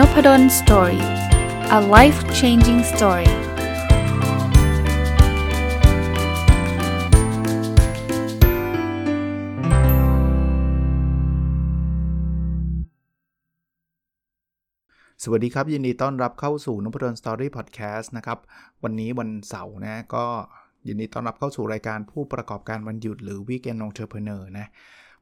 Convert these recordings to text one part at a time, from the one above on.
นพด ล story a life changing story สวัสดีครับ ยินดีต้อนรับเข้าสู่นพดล story podcast นะครับ วันนี้วันเสาร์นะก็ยินดีต้อนรับเข้าสู่รายการผู้ประกอบการวันหยุดหรือ Weekend Entrepreneur นะ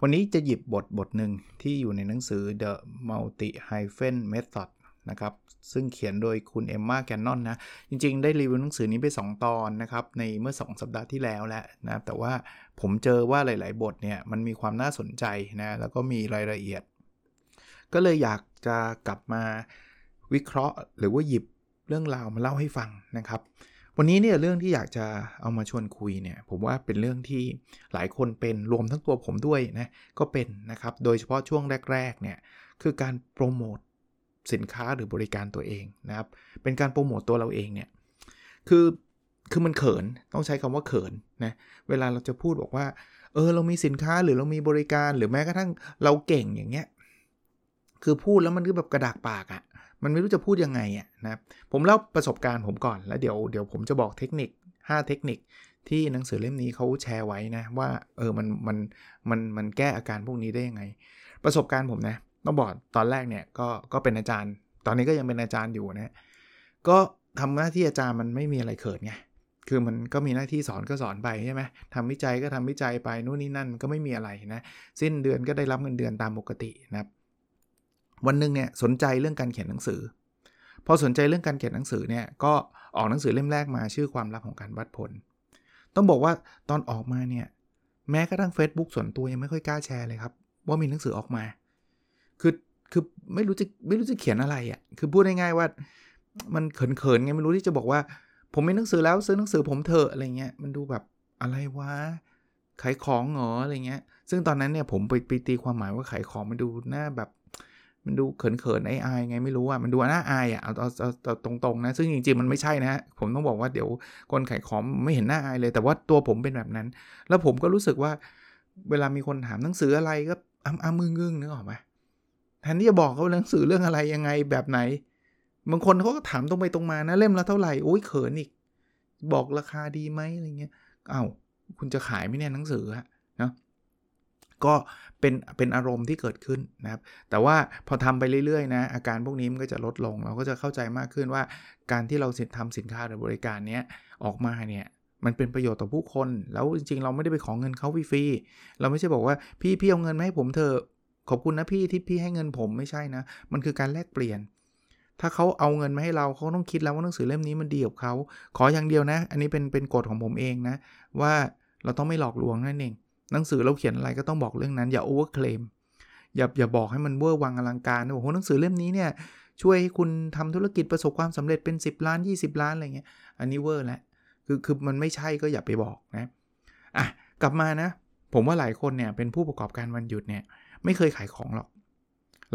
วันนี้จะหยิบบทบทหนึ่งที่อยู่ในหนังสือ The Multi Hyphen Method นะครับ ซึ่งเขียนโดยคุณเอมมาแกนนอนนะ จริงๆ ได้รีวิวหนังสือนี้ไป 2 ตอนนะครับ ในเมื่อ 2 สัปดาห์ที่แล้วแหละนะ แต่ว่าผมเจอว่าหลาย ๆ บทเนี่ยมันมีความน่าสนใจนะ แล้วก็มีรายละเอียด ก็เลยอยากจะกลับมาวิเคราะห์ หรือว่าหยิบเรื่องราวมาเล่าให้ฟังนะครับ วันนี้เนี่ยเรื่องที่อยากจะเอามาชวนคุยเนี่ยผมว่าเป็นเรื่องที่หลายคนเป็นรวมทั้งตัวผมด้วยนะก็เป็นนะครับโดยเฉพาะช่วงแรกๆเนี่ยคือการโปรโมทสินค้าหรือบริการตัวเองนะครับเป็นการโปรโมตตัวเราเองเนี่ยคือคือมันเขินต้องใช้คำว่าเขินนะเวลาเราจะพูดบอกว่าเออเรามีสินค้าหรือเรามีบริการหรือแม้กระทั่งเราเก่งอย่างเงี้ยคือพูดแล้วมันก็แบบกระดากปากอะ มันไม่รู้จะพูดยังไงอะนะผมเล่าประสบการณ์ผมก่อนแล้วเดี๋ยวเดี๋ยวผมจะบอกเทคนิค 5 เทคนิคที่หนังสือเล่มนี้เขาแชร์ไว้นะว่าเออมันมันมันมันแก้อาการพวกนี้ได้ยังไง ประสบการณ์ผมนะต้องบอกตอนแรกเนี่ยก็ก็เป็นอาจารย์ ตอนนี้ก็ยังเป็นอาจารย์อยู่นะก็ทำหน้าที่อาจารย์มันไม่มีอะไรเขินไงคือมันก็มีหน้าที่สอนก็สอนไปใช่ไหมทำวิจัยก็ทำวิจัยไปนู่นนี่นั่นก็ไม่มีอะไรนะ สิ้นเดือนก็ได้รับเงินเดือนตามปกตินะครับ วันหนึ่งเนี่ยสนใจเรื่องการเขียนหนังสือ พอสนใจเรื่องการเขียนหนังสือเนี่ยก็ออกหนังสือเล่มแรกมาชื่อความลับของการวัดผล ต้องบอกว่าตอนออกมาเนี่ยแม้กระทั่ง Facebook ส่วนตัวยังไม่ค่อยกล้าแชร์เลยครับ ว่ามีหนังสือออกมา คือคือไม่รู้จะไม่รู้จะเขียนอะไรอะ่ะคือพูดง่ายๆว่ามันเขินๆไงไม่รู้ที่จะบอกว่า ผมมีหนังสือแล้วซื้อหนังสือผมเถอะอะไรเงี้ยมันดูแบบอะไรวะขายของเหรออะไรเงี้ย ซึ่งตอนนั้นเนี่ยผมไปไปตีความหมายว่าขายของมันดูหน้าแบบ มันดูเขินๆไอ้อายไงไม่รู้อะมันดูน่าอายอะเอาเอาเอาตรงๆนะ ซึ่งจริงๆมันไม่ใช่นะ ผมต้องบอกว่าเดี๋ยวคนขายของไม่เห็นหน้าอายเลย แต่ว่าตัวผมเป็นแบบนั้น แล้วผมก็รู้สึกว่า เวลามีคนถามหนังสืออะไรก็อ้ำอ้ำมืองึ่งนึกออกไหมแทนที่จะบอกเขาหนังสือเรื่องอะไรยังไงแบบไหนบางคนเขาก็ถามตรงไปตรงมานะเล่มละเท่าไหร่โอ้ยเขินอีก บอกราคาดีไหมอะไรเงี้ยเอา้าคุณจะขายไหมเนี่ยหนังสืออะนะ ก็เป็นเป็นอารมณ์ที่เกิดขึ้นนะครับ แต่ว่าพอทำไปเรื่อยๆนะอาการพวกนี้มันก็จะลดลง เราก็จะเข้าใจมากขึ้นว่า การที่เราทำสินค้าหรือบริการนี้ออกมาเนี่ยมันเป็นประโยชน์ต่อผู้คน แล้วจริงๆ เราไม่ได้ไปขอเงินเขาฟรีๆเราไม่ใช่บอกว่าพี่พี่เอาเงินมาให้ผมเถอะขอบคุณนะพี่ที่พี่ให้เงินผมไม่ใช่นะ มันคือการแลกเปลี่ยน ถ้าเขาเอาเงินมาให้เราเขาต้องคิดแล้วว่าหนังสือเล่มนี้มันดีกับเขาขออย่างเดียวนะ อันนี้เป็นเป็นกฎของผมเองนะ ว่าเราต้องไม่หลอกลวงนั่นเอง หนังสือเราเขียนอะไรก็ต้องบอกเรื่องนั้น อย่า overclaim อย่าอย่าบอกให้มันเวอร์วังอลังการนะโอ้โหหนังสือเล่มนี้เนี่ยช่วยให้คุณทำธุรกิจประสบความสำเร็จเป็น 10 ล้าน 20 ล้านอะไรเงี้ยอันนี้เวอร์แล้วคือคือมันไม่ใช่ก็อย่าไปบอกนะอะกลับมานะ ผมว่าหลายคนเนี่ยเป็นผู้ประกอบการวันหยุดเนี่ยไม่เคยขายของหรอก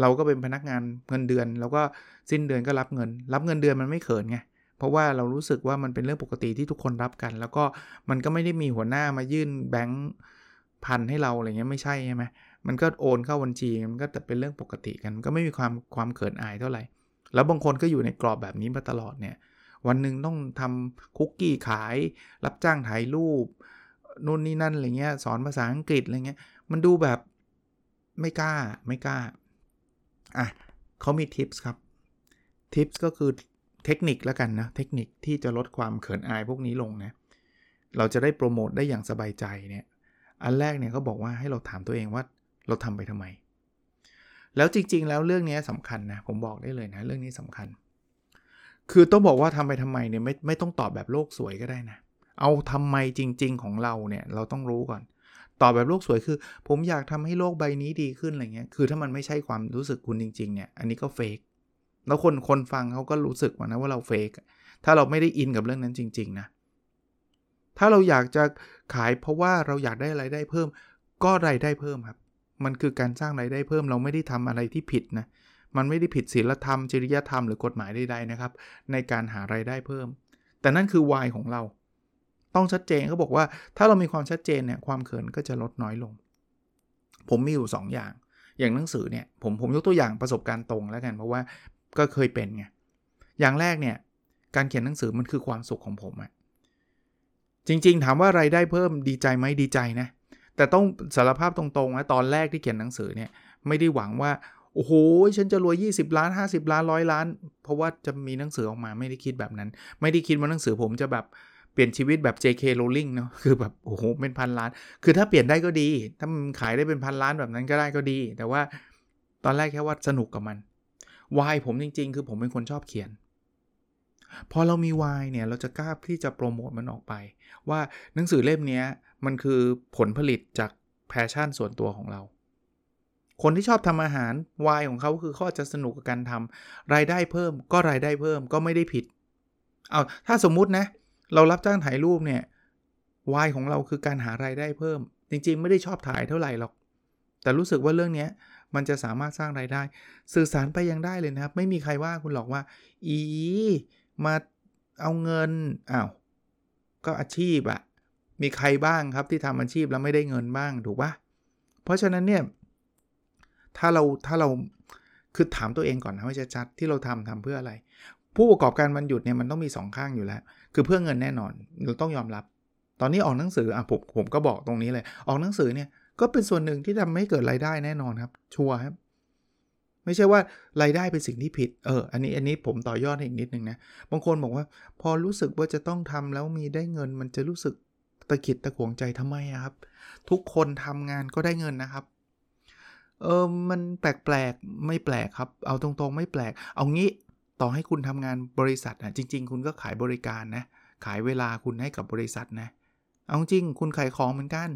เราก็เป็นพนักงานเงินเดือน แล้วก็สิ้นเดือนก็รับเงิน รับเงินเดือนมันไม่เขินไงเพราะว่าเรารู้สึกว่ามันเป็นเรื่องปกติที่ทุกคนรับกัน แล้วก็มันก็ไม่ได้มีหัวหน้ามายื่นแบงค์ พันให้เราอะไรเงี้ยไม่ใช่ใช่ไหมมันก็โอนเข้าบัญชีมันก็แต่เป็นเรื่องปกติกันก็ไม่มีความความเขินอายเท่าไหร่ แล้วบางคนก็อยู่ในกรอบแบบนี้มาตลอดเนี่ยวันหนึ่งต้องทำคุกกี้ขาย รับจ้างถ่ายรูปนู่นนี่นั่นอะไรเงี้ยสอนภาษาอังกฤษอะไรเงี้ยมันดูแบบไม่กล้าไม่กล้าอะเขามีทิปส์ครับทิปส์ก็คือเทคนิคแล้วกันนะเทคนิคที่จะลดความเขินอายพวกนี้ลงนะเราจะได้โปรโมทได้อย่างสบายใจเนี่ย อันแรกเนี่ยเขาบอกว่าให้เราถามตัวเองว่าเราทำไปทำไม แล้วจริง ๆ แล้วเรื่องนี้สำคัญนะ ผมบอกได้เลยนะ เรื่องนี้สำคัญ คือต้องบอกว่าทำไปทำไมเนี่ยไม่ไม่ต้องตอบแบบโลกสวยก็ได้นะ เอาทำไมจริง ๆ ของเราเนี่ยเราต้องรู้ก่อน ตอบแบบโลกสวยคือ ผมอยากทำให้โลกใบนี้ดีขึ้นอะไรเงี้ย คือถ้ามันไม่ใช่ความรู้สึกคุณจริงๆเนี่ย อันนี้ก็เฟกแล้วคนคนฟังเขาก็รู้สึกว่านะว่าเราเฟกถ้าเราไม่ได้อินกับเรื่องนั้นจริง ๆ นะ ถ้าเราอยากจะขายเพราะว่าเราอยากได้ไรายได้เพิ่ม ก็รายได้เพิ่มครับ มันคือการสร้างรายได้เพิ่ม เราไม่ได้ทำอะไรที่ผิดนะ มันไม่ได้ผิดศีลธรรม จริยธรรมหรือกฎหมายใดๆนะครับ ในการหารายได้เพิ่ม แต่นั่นคือวายของเรา ต้องชัดเจนเขาบอกว่า ถ้าเรามีความชัดเจนเนี่ยความเขินก็จะลดน้อยลง ผมมีอยู่2อย่าง อย่างหนังสือเนี่ยผมผมยกตัวอย่างประสบการณ์ตรงแล้วกันเพราะว่าก็เคยเป็นไงอย่างแรกเนี่ยการเขียนหนังสือมันคือความสุขของผมอะ จริง ๆ ถามว่าไรายได้เพิ่มดีใจไหมดีใจนะ แต่ต้องสารภาพตรงๆนะตอนแรกที่เขียนหนังสือเนี่ยไม่ได้หวังว่า โอ้โห ฉันจะรวย 20 ล้าน 50 ล้านร้อยล้าน เพราะว่าจะมีหนังสือออกมาไม่ได้คิดแบบนั้น ไม่ได้คิดว่าหนังสือผมจะแบบเปลี่ยนชีวิตแบบ JK Rowling เนาะคือแบบโอ้โหเป็นพันล้าน คือถ้าเปลี่ยนได้ก็ดี ถ้ามันขายได้เป็นพันล้านแบบนั้นก็ได้ก็ดี แต่ว่าตอนแรกแค่ว่าสนุกกับมันวายผมจริง ๆ คือผมเป็นคนชอบเขียน พอเรามีวายเนี่ยเราจะกล้าที่จะโปรโมทมันออกไป ว่าหนังสือเล่มนี้มันคือผลผลิตจากแพชชั่นส่วนตัวของเรา คนที่ชอบทำอาหารวายของเขาคือเขาจะสนุกกับการทำรายได้เพิ่ม ก็รายได้เพิ่มก็ไม่ได้ผิด เอาถ้าสมมุตินะ เรารับจ้างถ่ายรูปเนี่ยวายของเราคือการหารายได้เพิ่ม จริงๆ ไม่ได้ชอบถ่ายเท่าไหร่หรอก แต่รู้สึกว่าเรื่องนี้มันจะสามารถสร้างรายได้ สื่อสารไปยังได้เลยนะครับ ไม่มีใครว่าคุณหรอกว่า อี มาเอาเงินอ้าวก็อาชีพอะมีใครบ้างครับที่ทำอาชีพแล้วไม่ได้เงินบ้างถูกปะเพราะฉะนั้นเนี่ยถ้าเราถ้าเราคือถามตัวเองก่อนนะว่าจะชัดที่เราทำทำเพื่ออะไร ผู้ประกอบการมันหยุดเนี่ยมันต้องมี 2 ข้างอยู่แล้ว คือเพื่อเงินแน่นอนเราต้องยอมรับ ตอนนี้ออกหนังสืออะผมผมก็บอกตรงนี้เลย ออกหนังสือเนี่ยก็เป็นส่วนหนึ่งที่ทำให้เกิดรายได้แน่นอนครับ ชัวร์ครับ ไม่ใช่ว่ารายได้เป็นสิ่งที่ผิด เออ อันนี้ อันนี้ผมต่อยอดอีกนิดนึงนะ บางคนบอกว่า พอรู้สึกว่าจะต้องทำแล้วมีได้เงิน มันจะรู้สึกตะขิดตะขวงใจทำไมครับ ทุกคนทำงานก็ได้เงินนะครับ เออ มันแปลกๆ ไม่แปลกครับ เอาตรงๆ ไม่แปลก เอางี้ ต่อให้คุณทำงานบริษัทนะจริง ๆ คุณก็ขายบริการนะ ขายเวลาคุณให้กับบริษัทนะ เอาจริง คุณขายของเหมือนกัน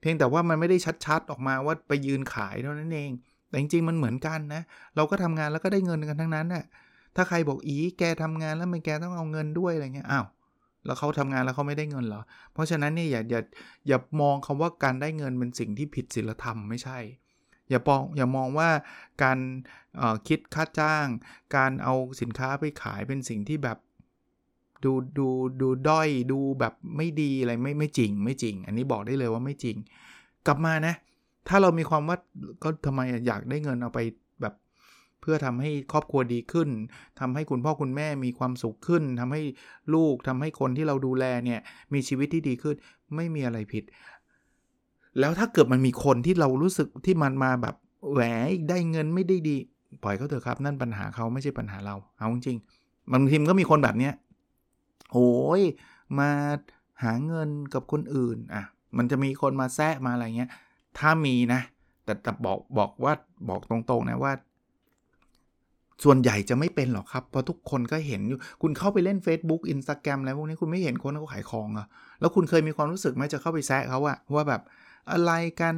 เพียงแต่ว่ามันไม่ได้ชัดๆ ออกมาว่าไปยืนขายเท่านั้นเอง แต่จริงๆมันเหมือนกันนะ เราก็ทำงานแล้วก็ได้เงินกันทั้งนั้นน่ะถ้าใครบอกอีแกทำงานแล้วมันแกต้องเอาเงินด้วยอะไรเงี้ยอ้าวแล้วเขาทำงานแล้วเขาไม่ได้เงินเหรอ เพราะฉะนั้นเนี่ยอย่าอย่าอย่ามองคำว่าการได้เงินเป็นสิ่งที่ผิดศีลธรรมไม่ใช่ อย่าปองอย่ามองว่าการคิดค่าจ้าง การเอาสินค้าไปขายเป็นสิ่งที่แบบดูดูดูด้อยดูแบบไม่ดีอะไรไม่ไม่จริง ไม่จริง อันนี้บอกได้เลยว่าไม่จริง กลับมานะ ถ้าเรามีความว่าก็ทำไมอยากได้เงินเอาไปแบบเพื่อทำให้ครอบครัวดีขึ้นทำให้คุณพ่อคุณแม่มีความสุขขึ้นทำให้ลูกทำให้คนที่เราดูแลเนี่ยมีชีวิตที่ดีขึ้น ไม่มีอะไรผิด แล้วถ้าเกิดมันมีคนที่เรารู้สึกที่มันมาแบบแหวได้เงินไม่ได้ดี ปล่อยเขาเถอะครับ นั่นปัญหาเขาไม่ใช่ปัญหาเรา เอาจริงบางทีมก็มีคนแบบเนี้ยโอ้ยมาหาเงินกับคนอื่นอะมันจะมีคนมาแซะมาอะไรเงี้ย ถ้ามีนะ แต่แต่บอกบอกว่าบอกตรงๆนะว่า ส่วนใหญ่จะไม่เป็นหรอกครับ เพราะทุกคนก็เห็นอยู่คุณเข้าไปเล่น Facebook Instagram อะไรพวกนี้คุณไม่เห็นคนเขาขายของอะแล้วคุณเคยมีความรู้สึกไหมจะเข้าไปแซะเขาอะว่าแบบอะไรกัน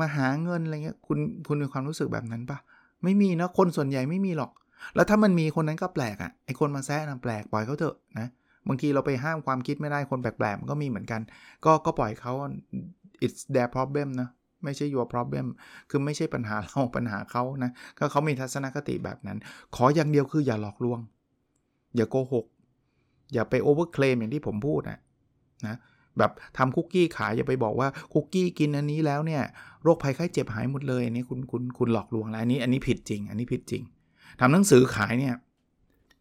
มาหาเงินอะไรเงี้ยคุณคุณมีความรู้สึกแบบนั้นปะไม่มีนะคนส่วนใหญ่ไม่มีหรอก แล้วถ้ามันมีคนนั้นก็แปลกอะไอคนมาแซะนะแปลกปล่อยเขาเถอะนะบางทีเราไปห้ามความคิดไม่ได้คนแปลกๆมันก็มีเหมือนกัน ก็ก็ปล่อยเขา it's their problem นะ ไม่ใช่ your problem คือไม่ใช่ปัญหาเราปัญหาเขานะก็เขามีทัศนคติแบบนั้น ขออย่างเดียวคืออย่าหลอกลวง อย่าโกหก อย่าไปโอเวอร์เคลมอย่างที่ผมพูดนะนะแบบทำคุกกี้ขายอย่าไปบอกว่าคุกกี้กินอันนี้แล้วเนี่ยโรคภัยไข้เจ็บหายหมดเลยอันนี้คุณคุณคุณหลอกลวงแล้วอันนี้อันนี้ผิดจริง อันนี้ผิดจริงทำหนังสือขายเนี่ย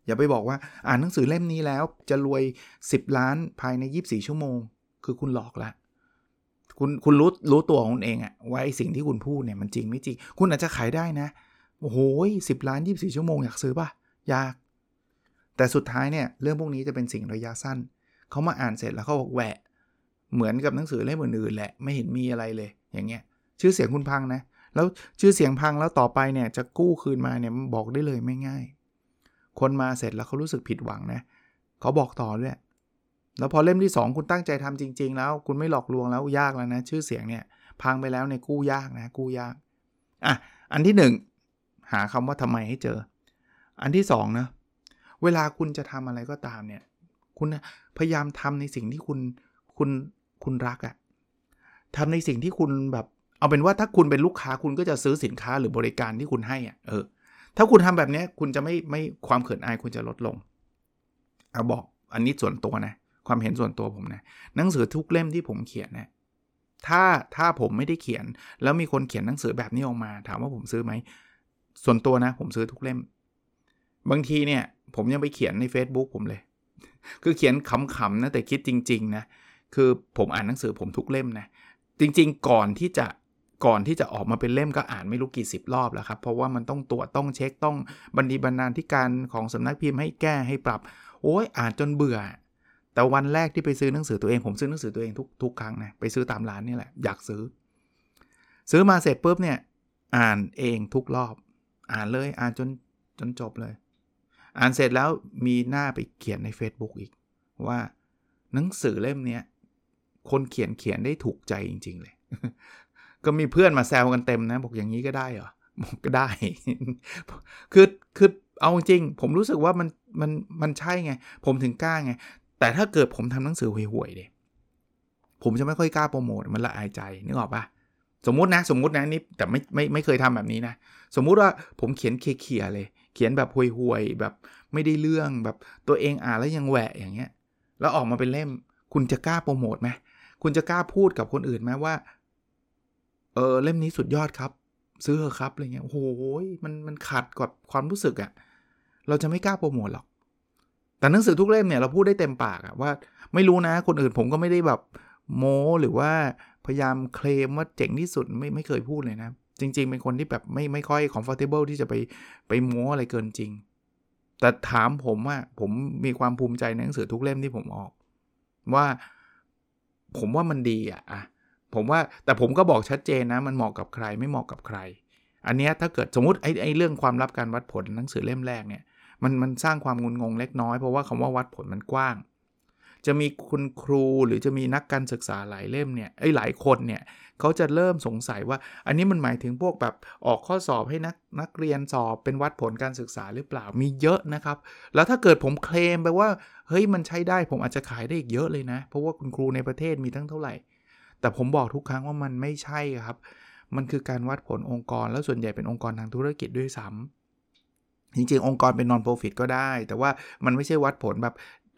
อย่าไปบอกว่าอ่านหนังสือเล่มนี้แล้วจะรวย 10 ล้านภายใน 24 ชั่วโมง คือคุณหลอกละ คุณคุณรู้รู้ตัวของคุณเองอะว่าไอสิ่งที่คุณพูดเนี่ยมันจริงไม่จริง คุณอาจจะขายได้นะ โอ้โหสิบล้าน 24 ชั่วโมงอยากซื้อป่ะ อยาก แต่สุดท้ายเนี่ยเรื่องพวกนี้จะเป็นสิ่งระยะสั้น เขามาอ่านเสร็จแล้วเขาบอกแหวะ เหมือนกับหนังสือเล่มอื่นๆแหละไม่เห็นมีอะไรเลย อย่างเงี้ย ชื่อเสียงคุณพังนะ แล้วชื่อเสียงพังแล้วต่อไปเนี่ยจะกู้คืนมาเนี่ยบอกได้เลยไม่ง่าย คนมาเสร็จแล้วเขารู้สึกผิดหวังนะเขาบอกต่อด้วย แล้วพอเล่มที่ 2 คุณตั้งใจทำจริง ๆ แล้ว คุณไม่หลอกลวงแล้วยากแล้วนะ ชื่อเสียงเนี่ยพังไปแล้วในกู้ยากนะ กู้ยากอะอันที่ 1 หาคำว่าทำไมให้เจอ อันที่2นะเวลาคุณจะทำอะไรก็ตามเนี่ย คุณพยายามทำในสิ่งที่คุณคุณคุณรักอะ่ะทำในสิ่งที่คุณแบบเอาเป็นว่าถ้าคุณเป็นลูกค้าคุณก็จะซื้อสินค้าหรือบริการที่คุณให้อะ่ะเออถ้าคุณทำแบบนี้คุณจะไม่ไม่ความเขินอายคุณจะลดลงเอาบอกอันนี้ส่วนตัวนะ ความเห็นส่วนตัวผมนะหนังสือทุกเล่มที่ผมเขียนนะถ้าถ้าผมไม่ได้เขียน แล้วมีคนเขียนหนังสือแบบนี้ออกมา ถามว่าผมซื้อไหมส่วนตัวนะ ผมซื้อทุกเล่ม บางทีเนี่ย ผมยังไปเขียนใน Facebook ผมเลย คือเขียนขำๆนะแต่คิดจริง ๆ นะ คือผมอ่านหนังสือผมทุกเล่มนะ จริง ๆ ก่อนที่จะก่อนที่จะออกมาเป็นเล่มก็อ่านไม่รู้กี่สิบรอบแล้วครับ เพราะว่ามันต้องตรวจต้องเช็คต้องบันดีบรรณาธิการของสำนักพิมพ์ให้แก้ให้ปรับ โอ้ยอ่านจนเบื่อ แต่วันแรกที่ไปซื้อหนังสือตัวเองผมซื้อหนังสือตัวเองทุกทุกครั้งนะไปซื้อตามร้านนี่แหละอยากซื้อ ซื้อมาเสร็จปุ๊บเนี่ยอ่านเองทุกรอบ อ่านเลยอ่านจนจนจบเลย อ่านเสร็จแล้วมีหน้าไปเขียนใน Facebook อีก ว่าหนังสือเล่มนี้คนเขียนเขียนได้ถูกใจจริง ๆ เลย ก็มีเพื่อนมาแซวกันเต็มนะ บอกอย่างนี้ก็ได้เหรอบอกก็ได้ คือคือเอาจริง ผมรู้สึกว่ามันมันมันใช่ไง ผมถึงกล้าไง แต่ถ้าเกิดผมทำหนังสือห่วยๆเดยผมจะไม่ค่อยกล้าโปรโมทมันละอายใจนึกออกปะสมมตินะ สมมตินะนี่แต่ไม่ไม่ไม่เคยทำแบบนี้นะ สมมุติว่าผมเขียนเคลียเลย เขียนแบบห่วยๆแบบไม่ได้เรื่องแบบตัวเองอ่านแล้วยังแหวะอย่างเงี้ย แล้วออกมาเป็นเล่ม คุณจะกล้าโปรโมทไหมคุณจะกล้าพูดกับคนอื่นไหมว่าเออเล่มนี้สุดยอดครับ ซื้อเถอะครับอะไรเงี้ยโอ้โหมันมันขัดกับความรู้สึกอะ่ะ เราจะไม่กล้าโปรโมทหรอก แต่หนังสือทุกเล่มเนี่ยเราพูดได้เต็มปากอะว่าไม่รู้นะคนอื่นผมก็ไม่ได้แบบโม้หรือว่าพยายามเคลมว่าเจ๋งที่สุดไม่ไม่เคยพูดเลยนะ จริง ๆ เป็นคนที่แบบไม่ไม่ค่อย comfortable ที่จะไปไปโม้อะไรเกินจริง แต่ถามผมว่าผมมีความภูมิใจในหนังสือทุกเล่มที่ผมออก ว่าผมว่ามันดีอะอะผมว่าแต่ผมก็บอกชัดเจนนะ มันเหมาะกับใครไม่เหมาะกับใคร อันนี้ถ้าเกิดสมมติไอ้ไอ้เรื่องความลับการวัดผลหนังสือเล่มแรกเนี่ย มันมันสร้างความงุนงงเล็กน้อยเพราะว่าคำว่าวัดผลมันกว้าง จะมีคุณครูหรือจะมีนักการศึกษาหลายเล่มเนี่ยไอ้หลายคนเนี่ยเขาจะเริ่มสงสัยว่า อันนี้มันหมายถึงพวกแบบออกข้อสอบให้นักนักเรียนสอบเป็นวัดผลการศึกษาหรือเปล่ามีเยอะนะครับ แล้วถ้าเกิดผมเคลมไปว่าเฮ้ยมันใช้ได้ผมอาจจะขายได้อีกเยอะเลยนะ เพราะว่าคุณครูในประเทศมีทั้งเท่าไหร่ แต่ผมบอกทุกครั้งว่ามันไม่ใช่ครับ มันคือการวัดผลองค์กร แล้วส่วนใหญ่เป็นองค์กรทางธุรกิจด้วยซ้ำ จริงๆ องค์กรเป็น non-profit ก็ได้ แต่ว่ามันไม่ใช่วัดผลแบบ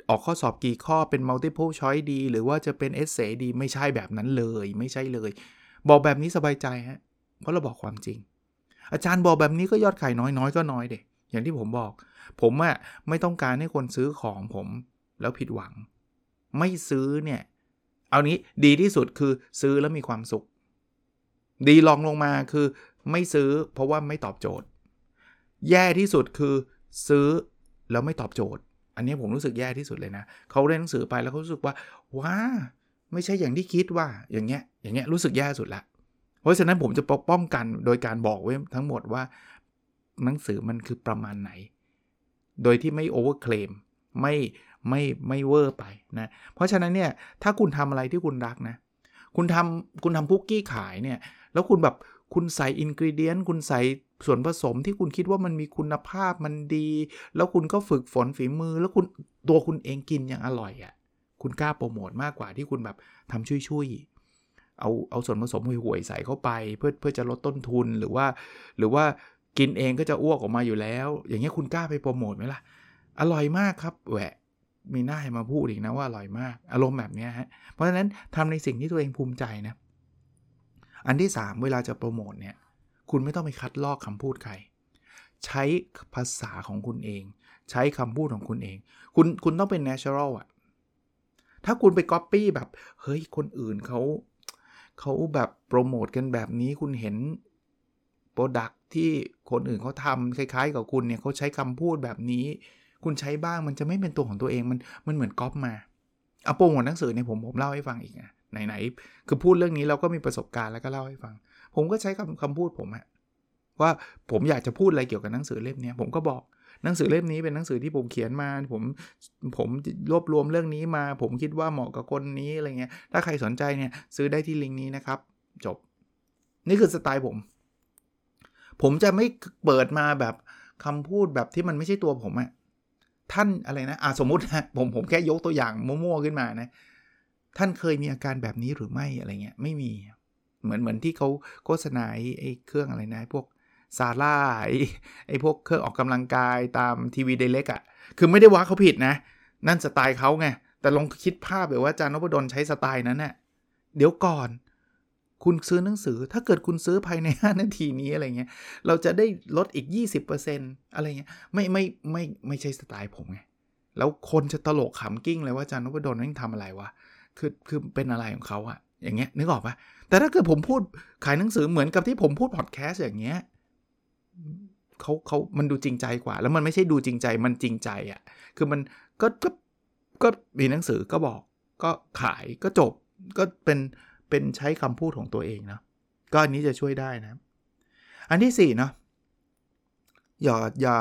ออกข้อสอบกี่ข้อเป็น multiple choice ดี หรือว่าจะเป็น essay ดี ไม่ใช่แบบนั้นเลย ไม่ใช่เลย บอกแบบนี้สบายใจฮะเพราะเราบอกความจริง อาจารย์บอกแบบนี้ก็ยอดขายน้อยน้อยก็น้อยเด็อย่างที่ผมบอก ผมอะไม่ต้องการให้คนซื้อของผมแล้วผิดหวัง ไม่ซื้อเนี่ย เอานี้ดีที่สุดคือซื้อแล้วมีความสุข ดีลองลงมาคือไม่ซื้อเพราะว่าไม่ตอบโจทย์ แย่ที่สุดคือซื้อแล้วไม่ตอบโจทย์ อันนี้ผมรู้สึกแย่ที่สุดเลยนะเขาเรียนหนังสือไปแล้วเขารู้สึกว่าว้าไม่ใช่อย่างที่คิดว่าอย่างเงี้ยอย่างเงี้ยรู้สึกแย่สุดละ เพราะฉะนั้นผมจะปกป้องกันโดยการบอกไว้ทั้งหมดว่า หนังสือมันคือประมาณไหน โดยที่ไม่โอเวอร์เคลมไม่ไม่ไม่เวอร์ไปนะเพราะฉะนั้นเนี่ยถ้าคุณทำอะไรที่คุณรักนะ คุณทำคุณทำพุกกี้ขายเนี่ย แล้วคุณแบบ คุณใส่อินกิเดียนคุณใส่ส่วนผสมที่คุณคิดว่ามันมีคุณภาพมันดี แล้วคุณก็ฝึกฝนฝีมือ แล้วคุณตัวคุณเองกินอย่างอร่อยอะ่ะคุณกล้าโปรโมทมากกว่าที่คุณแบบทำช่วยๆเอาเอาส่วนผสมห่วยๆใส่เข้าไป เพื่อเพื่อจะลดต้นทุนหรือว่า หรือว่ากินเองก็จะอ้วกออกมาอยู่แล้ว อย่างเงี้ยคุณกล้าไปโปรโมทไหมล่ะ อร่อยมากครับแหวะมีหน้าให้มาพูดอีกนะว่าอร่อยมาก อารมณ์แบบนี้ฮะเพราะฉะนั้นทำในสิ่งที่ตัวเองภูมิใจนะ อันที่ 3 เวลาจะโปรโมทเนี่ยคุณไม่ต้องไปคัดลอกคำพูดใคร ใช้ภาษาของคุณเอง ใช้คำพูดของคุณเอง คุณคุณต้องเป็น natural อะถ้าคุณไปก๊อปปี้แบบ เฮ้ย คนอื่นเขาเขาแบบโปรโมทกันแบบนี้คุณเห็นโปรดักที่คนอื่นเขาทำคล้ายๆ กับคุณเนี่ยเขาใช้คำพูดแบบนี้ คุณใช้บ้างมันจะไม่เป็นตัวของตัวเองมันมันเหมือนก๊อปมาเอาโปรโมทหนังสือเนี่ยผมผมเล่าให้ฟังอีกนะ ไหนๆคือพูดเรื่องนี้เราก็มีประสบการณ์แล้วก็เล่าให้ฟัง ผมก็ใช้คำคำพูดผมอะว่าผมอยากจะพูดอะไรเกี่ยวกับหนังสือเล่มนี้ผมก็บอกหนังสือเล่มนี้เป็นหนังสือที่ผมเขียนมา ผมผมรวบรวมเรื่องนี้มา ผมคิดว่าเหมาะกับคนนี้อะไรเงี้ยถ้าใครสนใจเนี่ยซื้อได้ที่ลิงก์นี้นะครับ จบ นี่คือสไตล์ผม ผมจะไม่เปิดมาแบบคำพูดแบบที่มันไม่ใช่ตัวผมอะท่านอะไรนะอ่าสมมตินะผมผมแค่ยกตัวอย่างมั่วๆขึ้นมานะ ท่านเคยมีอาการแบบนี้หรือไม่อะไรเงี้ยไม่มีเหมือนเหมือนที่เขาโฆษณาไอ้เครื่องอะไรนะพวกซาร่าไอ้พวกเครื่องออกกำลังกายตามทีวีเดเล็กอะ่ะคือไม่ได้ว่าเขาผิดนะ นั่นสไตล์เขาไง แต่ลองคิดภาพแบบว่าจานนพดลใช้สไตล์นั้นเนะ่ยเดี๋ยวก่อน คุณซื้อหนังสือ ถ้าเกิดคุณซื้อภายใน 5 นาทีนี้อะไรเงี้ย เราจะได้ลดอีก 20%อะไรเงี้ย ไม่ไม่ไม่ไม่ใช่สไตล์ผมไง แล้วคนจะตลกขำกิ้งเลยว่าอาจารย์นพดลนั่งทำอะไรวะ คือคือเป็นอะไรของเขาอะอย่างเงี้ยนึกออกปะแต่ถ้าเกิดผมพูดขายหนังสือเหมือนกับที่ผมพูดพอดแคสต์อย่างเงี้ยเขาเขามันดูจริงใจกว่า แล้วมันไม่ใช่ดูจริงใจมันจริงใจอะ่ะ คือมันก็ก็ก็มีหนังสือก็บอกก็ขายก็จบก็เป็นเป็นใช้คำพูดของตัวเองนะก็อันนี้จะช่วยได้นะ อันที่สี่เนาะอย่าอย่า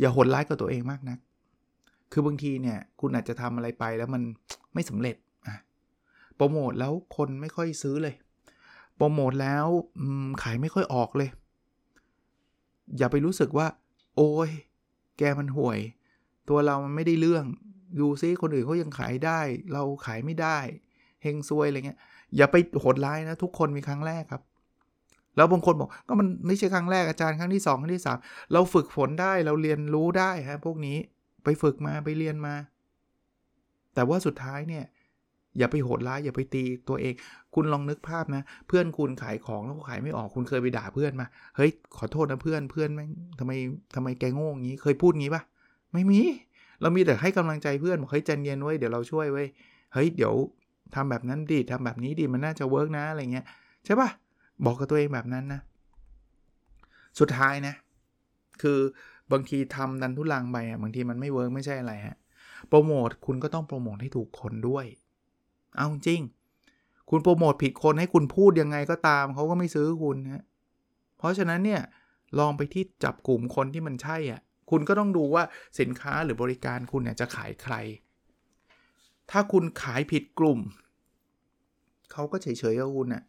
อย่าโหดร้ายกับตัวเองมากนะัก คือบางทีเนี่ยคุณอาจจะทำอะไรไปแล้วมันไม่สำเร็จอะโปรโมทแล้วคนไม่ค่อยซื้อเลย โปรโมทแล้วขายไม่ค่อยออกเลย อย่าไปรู้สึกว่า โอ้ยแกมันห่วย ตัวเรามันไม่ได้เรื่องดูซิคนอื่นเขายังขายได้ เราขายไม่ได้เฮงซวยอะไรเงี้ยอย่าไปโหดร้ายนะทุกคนมีครั้งแรกครับ แล้วบางคนบอกก็มันไม่ใช่ครั้งแรกอาจารย์ครั้งที่ 2 ครั้งที่ 3 เราฝึกฝนได้เราเรียนรู้ได้ฮะพวกนี้ ไปฝึกมาไปเรียนมา แต่ว่าสุดท้ายเนี่ยอย่าไปโหดร้ายอย่าไปตีตัวเอง คุณลองนึกภาพนะ เพื่อนคุณขายของแล้วขายไม่ออกคุณเคยไปด่าเพื่อนมา เฮ้ยขอโทษนะเพื่อนเพื่อนแม่งทำไมทำไมแกโง่งี้ เคยพูดงี้ปะไม่มี เรามีแต่ให้กำลังใจเพื่อนบอกเฮ้ยใจเย็นไว้เดี๋ยวเราช่วยไว้เฮ้ยเดี๋ยวทำแบบนั้นดีทำแบบนี้ดีมันน่าจะ work นะอะไรเงี้ยใช่ปะบอกกับตัวเองแบบนั้นนะ สุดท้ายนะ คือ บางทีทำดันทุลังไปอะบางทีมันไม่ work ไม่ใช่อะไรฮะโปรโมทคุณก็ต้องโปรโมทให้ถูกคนด้วย เอาจริง คุณโปรโมทผิดคนให้คุณพูดยังไงก็ตามเขาก็ไม่ซื้อคุณนะเพราะฉะนั้นเนี่ยลองไปที่จับกลุ่มคนที่มันใช่อะคุณก็ต้องดูว่าสินค้าหรือบริการคุณเนี่ยจะขายใคร ถ้าคุณขายผิดกลุ่ม เขาก็เฉยๆกับคุณน่ะ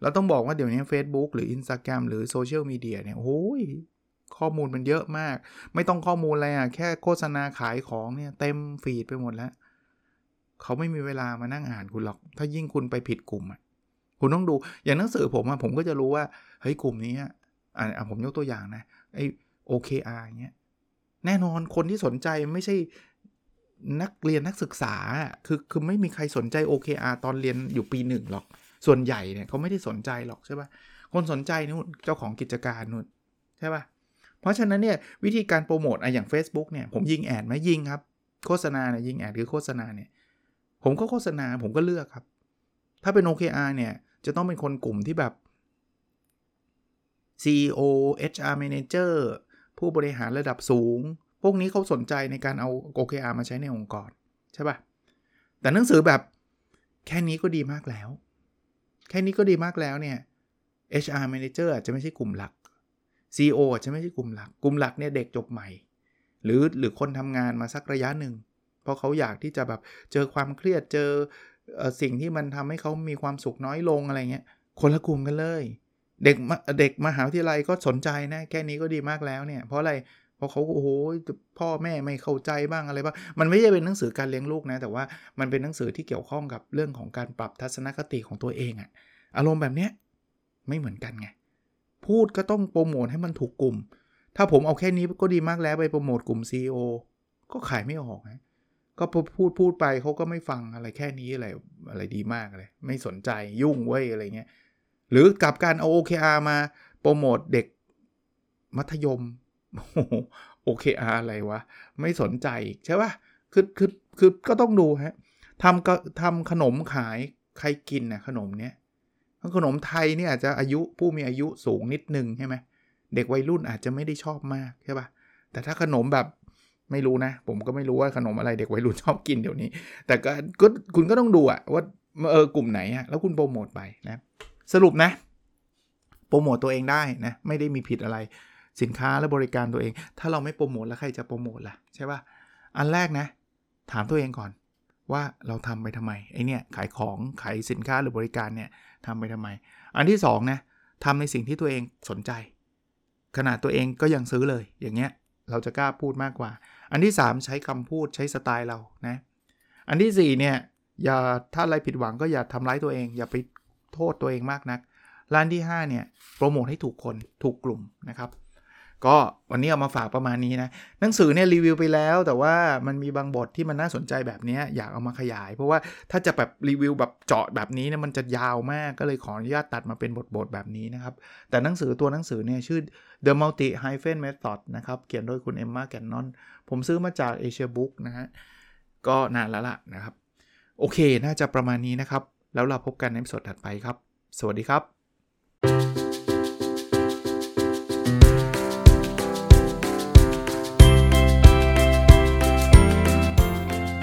เราต้องบอกว่าเดี๋ยวนี้ Facebook หรือ Instagram หรือโซเชียลมีเดียเนี่ยโอ้ย ข้อมูลมันเยอะมาก ไม่ต้องข้อมูลอะไรอะ แค่โฆษณาขายของเนี่ยเต็มฟีดไปหมดแล้ว เขาไม่มีเวลามานั่งอ่านคุณหรอก ถ้ายิ่งคุณไปผิดกลุ่มอะคุณต้องดูอย่างหนังสือผมอะผมก็จะรู้ว่าเฮ้ยกลุ่มนี้อ่าผมยกตัวอย่างนะไอโอเคอาร์เงี้ยแน่นอนคนที่สนใจไม่ใช่นักเรียนนักศึกษาคือคือไม่มีใครสนใจ OKR ตอนเรียนอยู่ปีหนึ่งหรอก ส่วนใหญ่เนี่ยเขาไม่ได้สนใจหรอกใช่ปะคนสนใจนู่นเจ้าของกิจการนู่นใช่ป่ะ เพราะฉะนั้นเนี่ยวิธีการโปรโมทอะอย่าง Facebook เนี่ยผมยิงแอดไหมยิงครับ โฆษณาเนี่ยยิงแอดหรือโฆษณาเนี่ยผมก็โฆษณาผมก็เลือกครับ ถ้าเป็น OKR เนี่ยจะต้องเป็นคนกลุ่มที่แบบ CEO HR Manager ผู้บริหารระดับสูง พวกนี้เขาสนใจในการเอา OKR มาใช้ในองค์กรใช่ปะ่ะ แต่หนังสือแบบแค่นี้ก็ดีมากแล้ว แค่นี้ก็ดีมากแล้วเนี่ย HR Manager อาจจะไม่ใช่กลุ่มหลัก CEO อาจจะไม่ใช่กลุ่มหลัก กลุ่มหลักเนี่ยเด็กจบใหม่ หรือหรือคนทำงานมาสักระยะหนึ่งราะเขาอยากที่จะแบบเจอความเครียดเจอสิ่งที่มันทำให้เขามีความสุขน้อยลงอะไรเงี้ย คนละกลุ่มกันเลย เด็กเด็กมหาวิทยาลัยก็สนใจนะ แค่นี้ก็ดีมากแล้วเนี่ย เพราะอะไร เพราะเขาโอ้โหพ่อแม่ไม่เข้าใจบ้างอะไรบ้าง มันไม่ใช่เป็นหนังสือการเลี้ยงลูกนะ แต่ว่ามันเป็นหนังสือที่เกี่ยวข้องกับเรื่องของการปรับทัศนคติของตัวเองอะอารมณ์แบบเนี้ยไม่เหมือนกันไง พูดก็ต้องโปรโมทให้มันถูกกลุ่ม ถ้าผมเอาแค่นี้ก็ดีมากแล้วไปโปรโมทกลุ่ม CEO ก็ขายไม่ออกนะก็พูดพูดไปเขาก็ไม่ฟังอะไรแค่นี้อะไรอะไรดีมากเลยไม่สนใจยุ่งเว้ยอะไรเงี้ยหรือกับการเอา OKR มาโปรโมทเด็กมัธยมโอเคอาอะไรวะ ไม่สนใจใช่ปะคือคือคือก็ต้องดูฮะทำก็ทำขนมขายใครกินนะขนมเนี้ย ขนมไทยเนี่ยอาจจะอายุผู้มีอายุสูงนิดนึงใช่ไหมเด็กวัยรุ่นอาจจะไม่ได้ชอบมากใช่ปะแต่ถ้าขนมแบบไม่รู้นะ ผมก็ไม่รู้ว่าขนมอะไรเด็กวัยรุ่นชอบกินเดี๋ยวนี้ แต่ก็คุณก็ต้องดูอะว่าเออกลุ่มไหนอะแล้วคุณโปรโมทไปนะสรุปนะ โปรโมทตัวเองได้นะไม่ได้มีผิดอะไรสินค้าและบริการตัวเอง ถ้าเราไม่โปรโมทแล้วใครจะโปรโมทล่ะใช่ป่ะอันแรกนะ ถามตัวเองก่อน ว่าเราทำไปทำไมไอเนี่ยขายของขายสินค้าหรือบริการเนี่ยทำไปทำไม อันที่2นะทำในสิ่งที่ตัวเองสนใจ ขนาดตัวเองก็ยังซื้อเลยอย่างเงี้ยเราจะกล้าพูดมากกว่า อันที่ 3 ใช้คำพูดใช้สไตล์เรานะอันที่4เนี่ยอย่าถ้าอะไรผิดหวังก็อย่าทำร้ายตัวเอง อย่าไปโทษตัวเองมากนักร้านที่5เนี่ยโปรโมทให้ถูกคนถูกกลุ่มนะครับ ก็วันนี้เอามาฝากประมาณนี้นะหนังสือเนี่ยรีวิวไปแล้ว แต่ว่ามันมีบางบทที่มันน่าสนใจแบบนี้อยากเอามาขยาย เพราะว่าถ้าจะแบบรีวิวแบบเจาะแบบนี้เนี่ยมันจะยาวมากก็เลยขออนุญาตตัดมาเป็นบทๆแบบนี้นะครับ แต่หนังสือตัวหนังสือเนี่ยชื่อ The Multi Hyphen Method นะครับเขียนโดยคุณเอมมาแกนนอนผมซื้อมาจาก Asia Book นะฮะก็นานแล้วล่ะนะครับ โอเค น่าจะประมาณนี้นะครับ แล้วเราพบกันในสดถัดไปครับ สวัสดีครับ